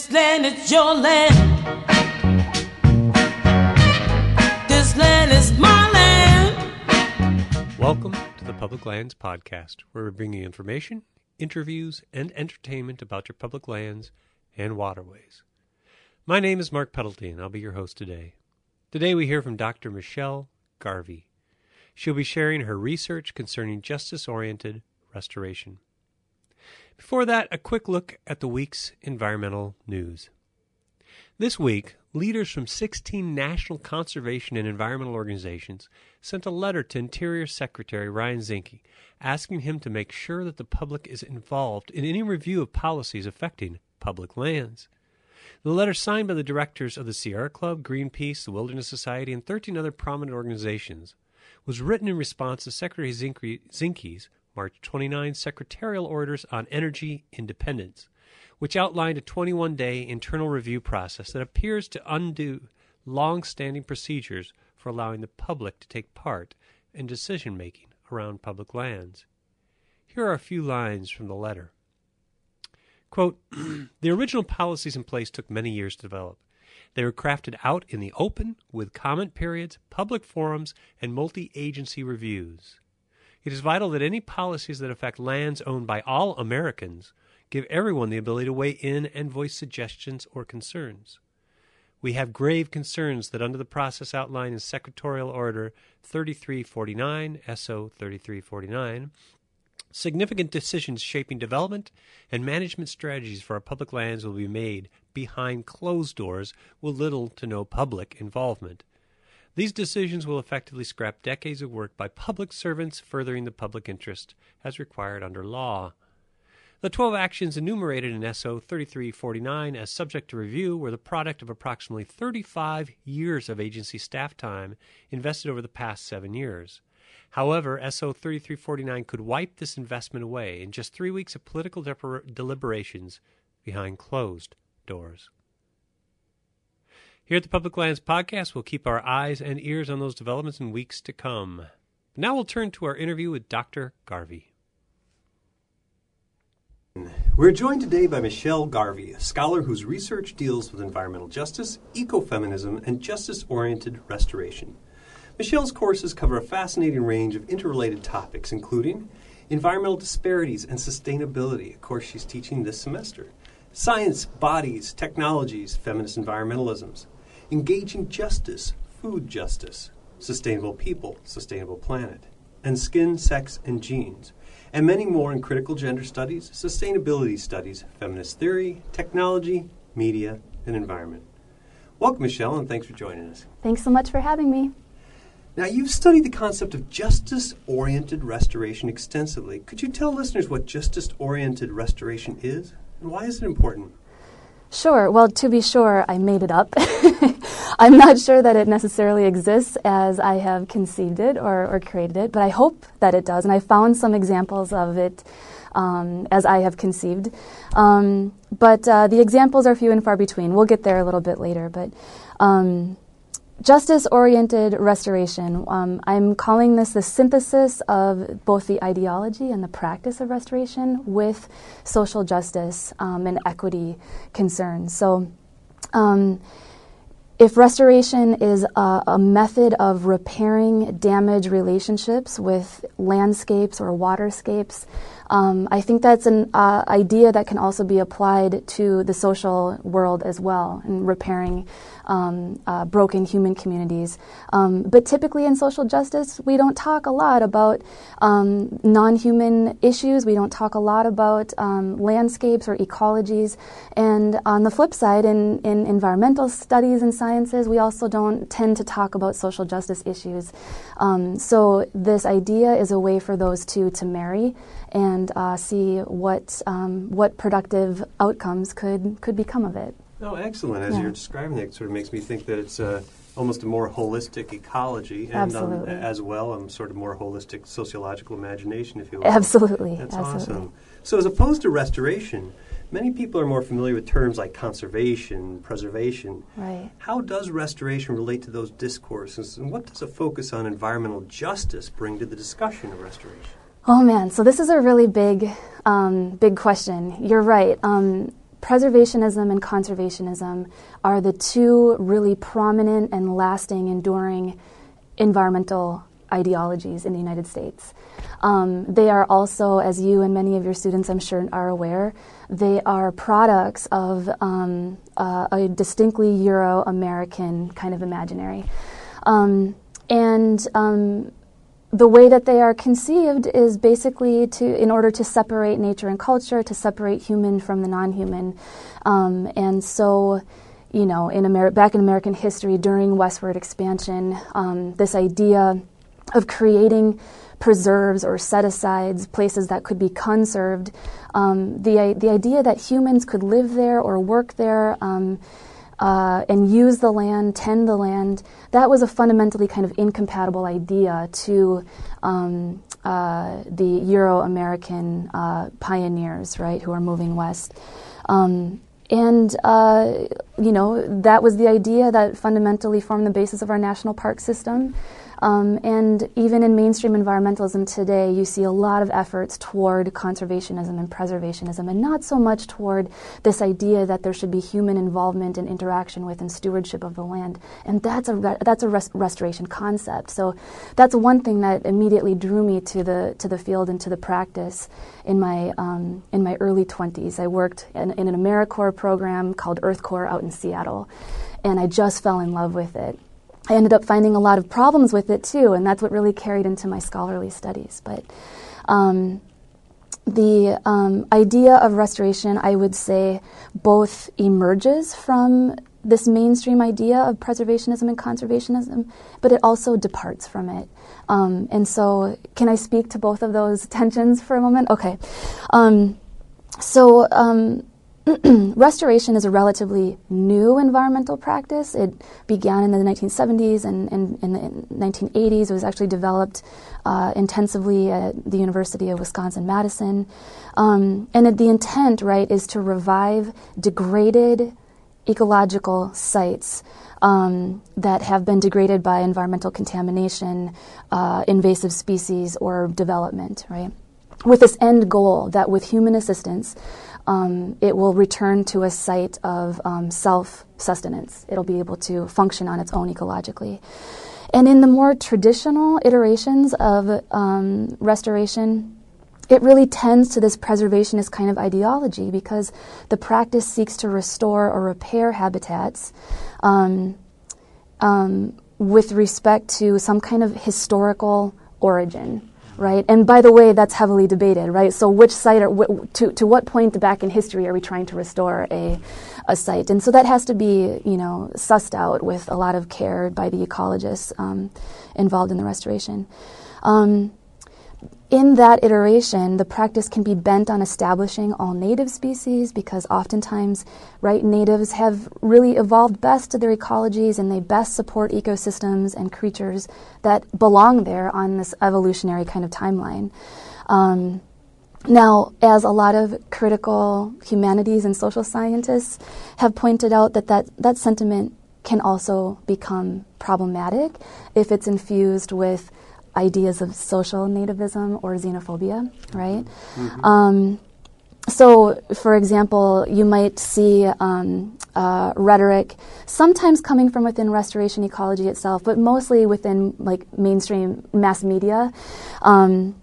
This land is your land. This land is my land. Welcome to the Public Lands Podcast, where we bring you information, interviews, and entertainment about your public lands and waterways. My name is Mark Peddleton, and I'll be your host today. Today we hear from Dr. Michelle Garvey. She'll be sharing her research concerning justice oriented restoration. Before that, a quick look at the week's environmental news. This week, leaders from 16 national conservation and environmental organizations sent a letter to Interior Secretary Ryan Zinke asking him to make sure that the public is involved in any review of policies affecting public lands. The letter, signed by the directors of the Sierra Club, Greenpeace, the Wilderness Society, and 13 other prominent organizations, was written in response to Secretary Zinke's March 29 secretarial orders on energy independence, which outlined a 21 day internal review process that appears to undo long standing procedures for allowing the public to take part in decision making around public lands. Here are a few lines from the letter. Quote, the original policies in place took many years to develop. They were crafted out in the open with comment periods, public forums, and multi agency reviews. It is vital that any policies that affect lands owned by all Americans give everyone the ability to weigh in and voice suggestions or concerns. We have grave concerns that under the process outlined in Secretarial Order 3349, SO 3349, significant decisions shaping development and management strategies for our public lands will be made behind closed doors with little to no public involvement. These decisions will effectively scrap decades of work by public servants furthering the public interest as required under law. The 12 actions enumerated in SO 3349 as subject to review were the product of approximately 35 years of agency staff time invested over the past seven years. However, SO 3349 could wipe this investment away in just three weeks of political de- deliberations behind closed doors. Here at the Public Lands Podcast, we'll keep our eyes and ears on those developments in weeks to come. Now we'll turn to our interview with Dr. Garvey. We're joined today by Michelle Garvey, a scholar whose research deals with environmental justice, ecofeminism, and justice oriented restoration. Michelle's courses cover a fascinating range of interrelated topics, including environmental disparities and sustainability, a course she's teaching this semester, science, bodies, technologies, feminist environmentalisms, engaging justice, food justice, sustainable people, sustainable planet, and skin, sex, and genes, and many more in critical gender studies, sustainability studies, feminist theory, technology, media, and environment. Welcome, Michelle, and thanks for joining us. Thanks so much for having me. Now, you've studied the concept of justice oriented restoration extensively. Could you tell listeners what justice oriented restoration is and why is it important? Sure. Well, to be sure, I made it up. I'm not sure that it necessarily exists as I have conceived it or, or, created it, but I hope that it does. And I found some examples of it um, as I have conceived. Um, but uh, the examples are few and far between. We'll get there a little bit later. But um, justice oriented restoration. Um, I'm calling this the synthesis of both the ideology and the practice of restoration with social justice um, and equity concerns. So, um, if restoration is a, a, method of repairing damaged relationships with landscapes or waterscapes, um, I think that's an uh, idea that can also be applied to the social world as well, in repairing um, uh, broken human communities. Um, but typically in social justice, we don't talk a lot about um, non human issues, we don't talk a lot about um, landscapes or ecologies. And on the flip side, in, in environmental studies and sciences, we also don't tend to talk about social justice issues. Um, so, this idea is a way for those two to marry and uh, see what um, what productive outcomes could could become of it. Oh, excellent! As yeah. you're describing that, it sort of makes me think that it's a almost a more holistic ecology, and um, as well, a sort of more holistic sociological imagination, if you will. Absolutely, that's Absolutely. awesome. So, as opposed to restoration, many people are more familiar with terms like conservation, preservation. Right. How does restoration relate to those discourses, and what does a focus on environmental justice bring to the discussion of restoration? Oh man, so this is a really big, um, big question. You're right. Um, preservationism and conservationism are the two really prominent and lasting, enduring environmental ideologies in the United States. Um, they are also, as you and many of your students, I'm sure, are aware, they are products of um, uh, a distinctly Euro American kind of imaginary. Um, and um, the way that they are conceived is basically to, in order to separate nature and culture, to separate human from the non-human, um, and so, you know, in Amer- back in American history during westward expansion, um, this idea of creating preserves or set asides, places that could be conserved, um, the the idea that humans could live there or work there. Um, uh, and use the land, tend the land, that was a fundamentally kind of incompatible idea to um, uh, the Euro American uh, pioneers, right, who are moving west. Um, and, uh, you know, that was the idea that fundamentally formed the basis of our national park system. Um, and even in mainstream environmentalism today, you see a lot of efforts toward conservationism and preservationism, and not so much toward this idea that there should be human involvement and interaction with and stewardship of the land. And that's a re- that's a res- restoration concept. So that's one thing that immediately drew me to the to the field and to the practice in my um, in my early 20s. I worked in, in an AmeriCorps program called EarthCorps out in Seattle, and I just fell in love with it. I ended up finding a lot of problems with it too, and that's what really carried into my scholarly studies. But um, the um, idea of restoration, I would say, both emerges from this mainstream idea of preservationism and conservationism, but it also departs from it. Um, and so, can I speak to both of those tensions for a moment? Okay. Um, so, um, restoration is a relatively new environmental practice. It began in the 1970s and, in the 1980s. It was actually developed uh, intensively at the University of Wisconsin Madison. Um, and the intent, right, is to revive degraded ecological sites um, that have been degraded by environmental contamination, uh, invasive species, or development, right? With this end goal that with human assistance, um, it will return to a site of um, self sustenance. It'll be able to function on its own ecologically. And in the more traditional iterations of um, restoration, it really tends to this preservationist kind of ideology because the practice seeks to restore or repair habitats um, um, with respect to some kind of historical origin right? And by the way, that's heavily debated, right? So which site, or wh- to, to what point back in history are we trying to restore a, a site? And so that has to be, you know, sussed out with a lot of care by the ecologists um, involved in the restoration. Um, in that iteration, the practice can be bent on establishing all native species because oftentimes, right, natives have really evolved best to their ecologies and they best support ecosystems and creatures that belong there on this evolutionary kind of timeline. Um, now, as a lot of critical humanities and social scientists have pointed out, that that, that sentiment can also become problematic if it's infused with ideas of social nativism or xenophobia, right? Mm-hmm. Um, so, for example, you might see um, uh, rhetoric sometimes coming from within restoration ecology itself, but mostly within like mainstream mass media. Um,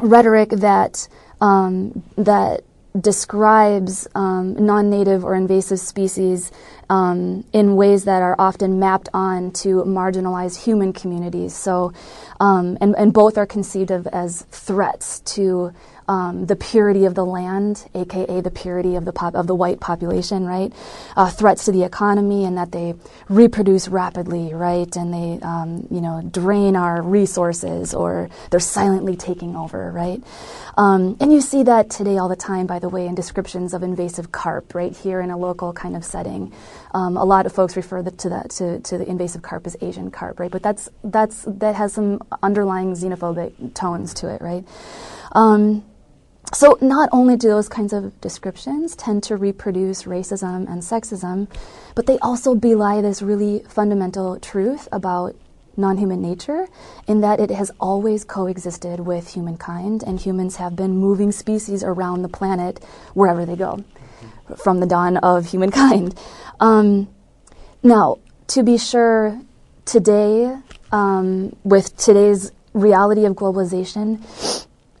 rhetoric that um, that describes um, non-native or invasive species um, in ways that are often mapped on to marginalized human communities. So, um, and, and both are conceived of as threats to um, the purity of the land, aka the purity of the pop- of the white population, right? Uh, threats to the economy, and that they reproduce rapidly, right? And they, um, you know, drain our resources, or they're silently taking over, right? Um, and you see that today all the time, by the way, in descriptions of invasive carp, right here in a local kind of setting. Um, a lot of folks refer the, to that to, to the invasive carp as Asian carp, right? But that's that's that has some underlying xenophobic tones to it, right? Um, so, not only do those kinds of descriptions tend to reproduce racism and sexism, but they also belie this really fundamental truth about non human nature in that it has always coexisted with humankind, and humans have been moving species around the planet wherever they go. from the dawn of humankind. Um, now, to be sure, today, um, with today's reality of globalization,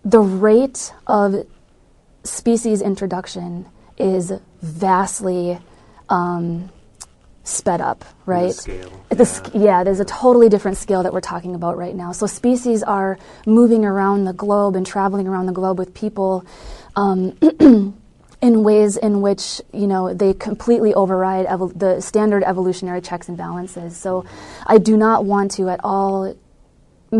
the rate of species introduction is vastly um, sped up, right? scale, The yeah. sc- yeah, there's a totally different scale that we're talking about right now. So species are moving around the globe and traveling around the globe with people um, in ways in which you know they completely override evol- the standard evolutionary checks and balances. So I do not want to at all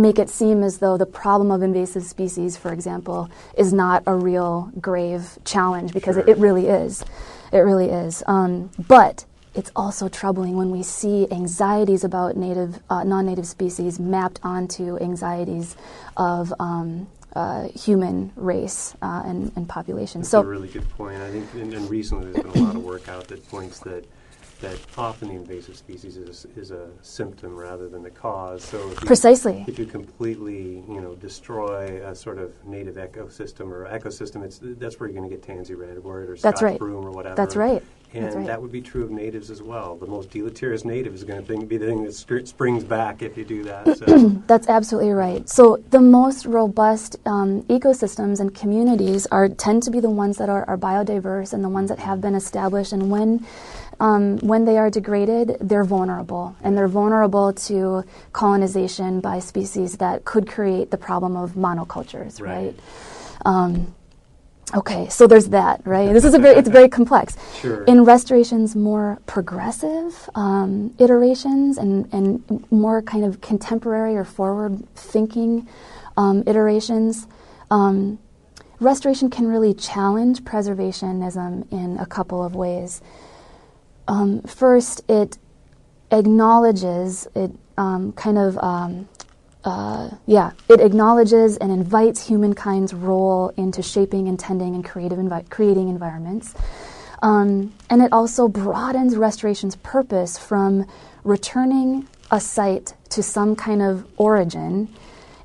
make it seem as though the problem of invasive species, for example, is not a real grave challenge because it, it really is. It really is. Um, but it's also troubling when we see anxieties about native, uh, non-native species mapped onto anxieties of um, uh, human race uh, and, and population. That's so a really good point. I think, and, and recently there's been a lot of work out that points that that often the invasive species is, is a symptom rather than the cause. So if you, precisely. if you completely, you know, destroy a sort of native ecosystem or ecosystem, it's that's where you're going to get tansy ragwort or That's Scotch right. broom or whatever. That's right. And That's right. that would be true of natives as well. The most deleterious native is going to be the thing that springs back if you do that. So. That's absolutely right. So the most robust um, ecosystems and communities are tend to be the ones that are, are biodiverse and the ones that have been established. And when um, when they are degraded, they're vulnerable, and they're vulnerable to colonization by species that could create the problem of monocultures. Right. Right. Um, okay, so there's that. Right. This is a very it's very complex. Sure. In restoration's more progressive um, iterations and, and more kind of contemporary or forward thinking um, iterations, um, restoration can really challenge preservationism in a couple of ways. Um, first, it acknowledges, it um, kind of um, uh, yeah, it acknowledges and invites humankind's role into shaping and tending and creative envi- creating environments. Um, and it also broadens restoration's purpose from returning a site to some kind of origin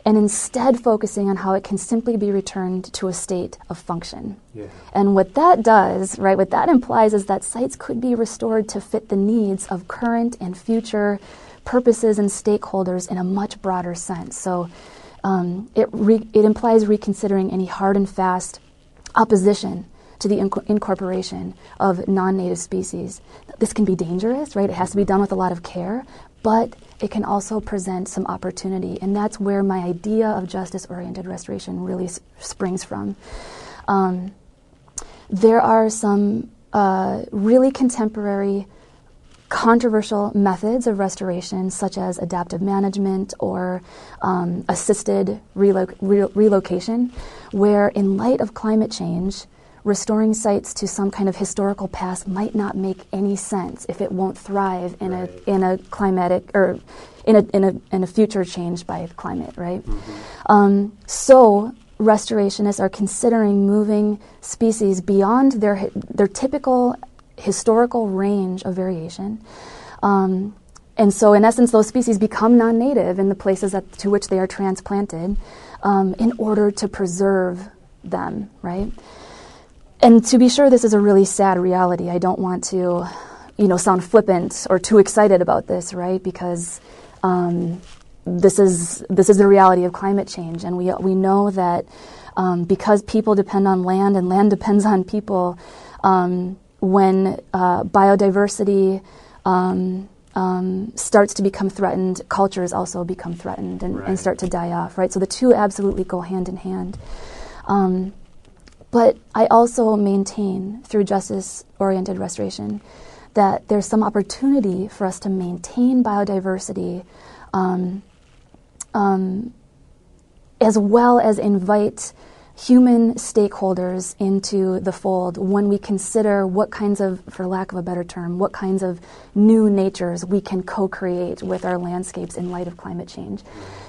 and instead focusing on how it can simply be returned to a state of function. Yeah. And what that does, right, what that implies is that sites could be restored to fit the needs of current and future purposes and stakeholders in a much broader sense. So um, it, re- it implies reconsidering any hard and fast opposition to the inc- incorporation of non native species. This can be dangerous, right? It has to be done with a lot of care, but it can also present some opportunity. And that's where my idea of justice oriented restoration really s- springs from. Um, there are some uh, really contemporary controversial methods of restoration, such as adaptive management or um, assisted re- relocation, where, in light of climate change, restoring sites to some kind of historical past might not make any sense if it won't thrive in Right. a in a climatic or in a in a in a future changed by climate, right? Um, so restorationists are considering moving species beyond their their typical historical range of variation. Um, and so, in essence, those species become non native in the places that, to which they are transplanted um, in order to preserve them, right? And to be sure, this is a really sad reality. I don't want to, you know, sound flippant or too excited about this, right? Because um, this is this is the reality of climate change, and we we know that um, because people depend on land and land depends on people. Um, when uh, biodiversity um, um, starts to become threatened, cultures also become threatened and, Right. and start to die off, right? So the two absolutely go hand in hand. Um, but I also maintain through justice oriented restoration that there's some opportunity for us to maintain biodiversity um, um, as well as invite human stakeholders into the fold when we consider what kinds of, for lack of a better term, what kinds of new natures we can co create with our landscapes in light of climate change.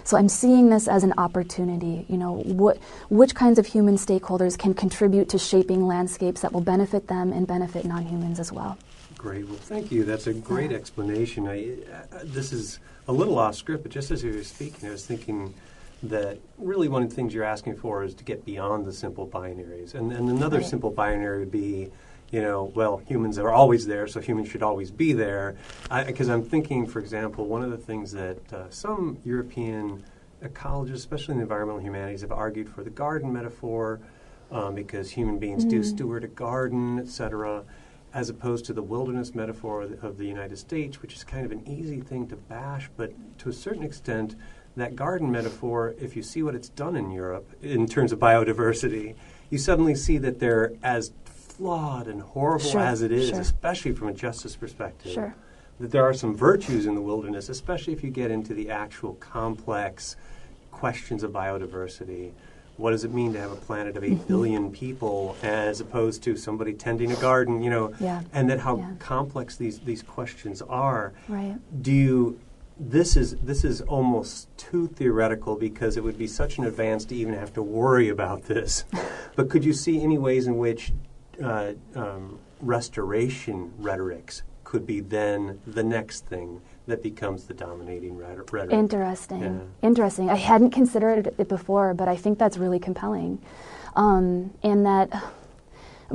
So I'm seeing this as an opportunity. You know, what, which kinds of human stakeholders can contribute to shaping landscapes that will benefit them and benefit non humans as well? Great. Well, thank you. That's a great Yeah. explanation. I, uh, this is a little off script, but just as you were speaking, I was thinking that really one of the things you're asking for is to get beyond the simple binaries. And, and another Right. simple binary would be you know, well, humans are always there, so humans should always be there. Because I'm thinking, for example, one of the things that uh, some European ecologists, especially in the environmental humanities, have argued for the garden metaphor, um, because human beings do steward a garden, et cetera, as opposed to the wilderness metaphor of the United States, which is kind of an easy thing to bash, but to a certain extent, that garden metaphor, if you see what it's done in Europe in terms of biodiversity, you suddenly see that they're as flawed and horrible Sure, as it is, sure. especially from a justice perspective. Sure. That there are some virtues in the wilderness, especially if you get into the actual complex questions of biodiversity. What does it mean to have a planet of 8 Mm-hmm. billion people as opposed to somebody tending a garden, you know? Yeah, And that how yeah. complex these, these questions are. Right. Do you this is this is almost too theoretical because it would be such an advance to even have to worry about this. but could you see any ways in which uh, um, restoration rhetorics could be then the next thing that becomes the dominating rhetoric? Interesting. Yeah. Interesting. I hadn't considered it before, but I think that's really compelling. Um, and that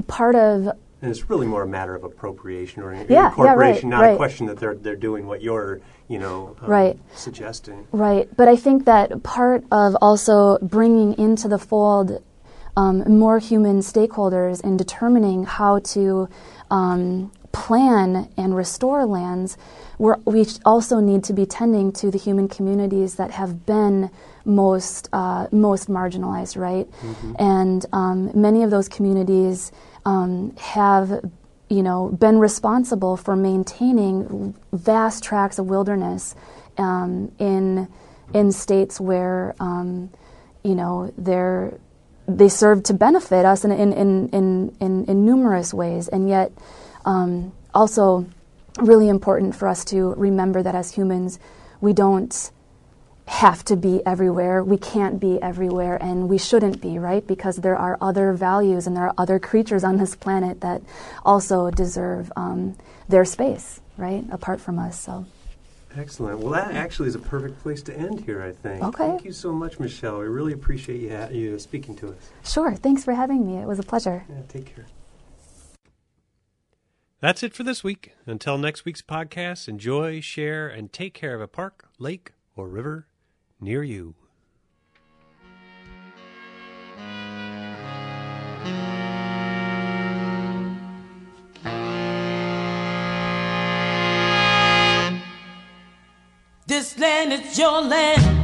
part of And it's really more a matter of appropriation or Yeah, yeah, incorporation, right, not a question that they're they're doing what you're you know um, Right. suggesting. Right, but I think that part of also bringing into the fold um, more human stakeholders in determining how to um, plan and restore lands, we're, we also need to be tending to the human communities that have been most uh, most marginalized, right? And um, many of those communities um, have you know, been responsible for maintaining vast tracts of wilderness um, in in states where um, you know they're they serve to benefit us in in in in, in, in numerous ways, and yet um, also really important for us to remember that as humans we don't have to be everywhere. We can't be everywhere, and we shouldn't be, right? Because there are other values and there are other creatures on this planet that also deserve um, their space, right? Apart from us. So, Excellent. Well, that actually is a perfect place to end here, I think. Okay. Thank you so much, Michelle. We really appreciate you, ha- you speaking to us. sure. Thanks for having me. It was a pleasure. Yeah, take care. That's it for this week. Until next week's podcast, enjoy, share, and take care of a park, lake, or river near you. This land is your land.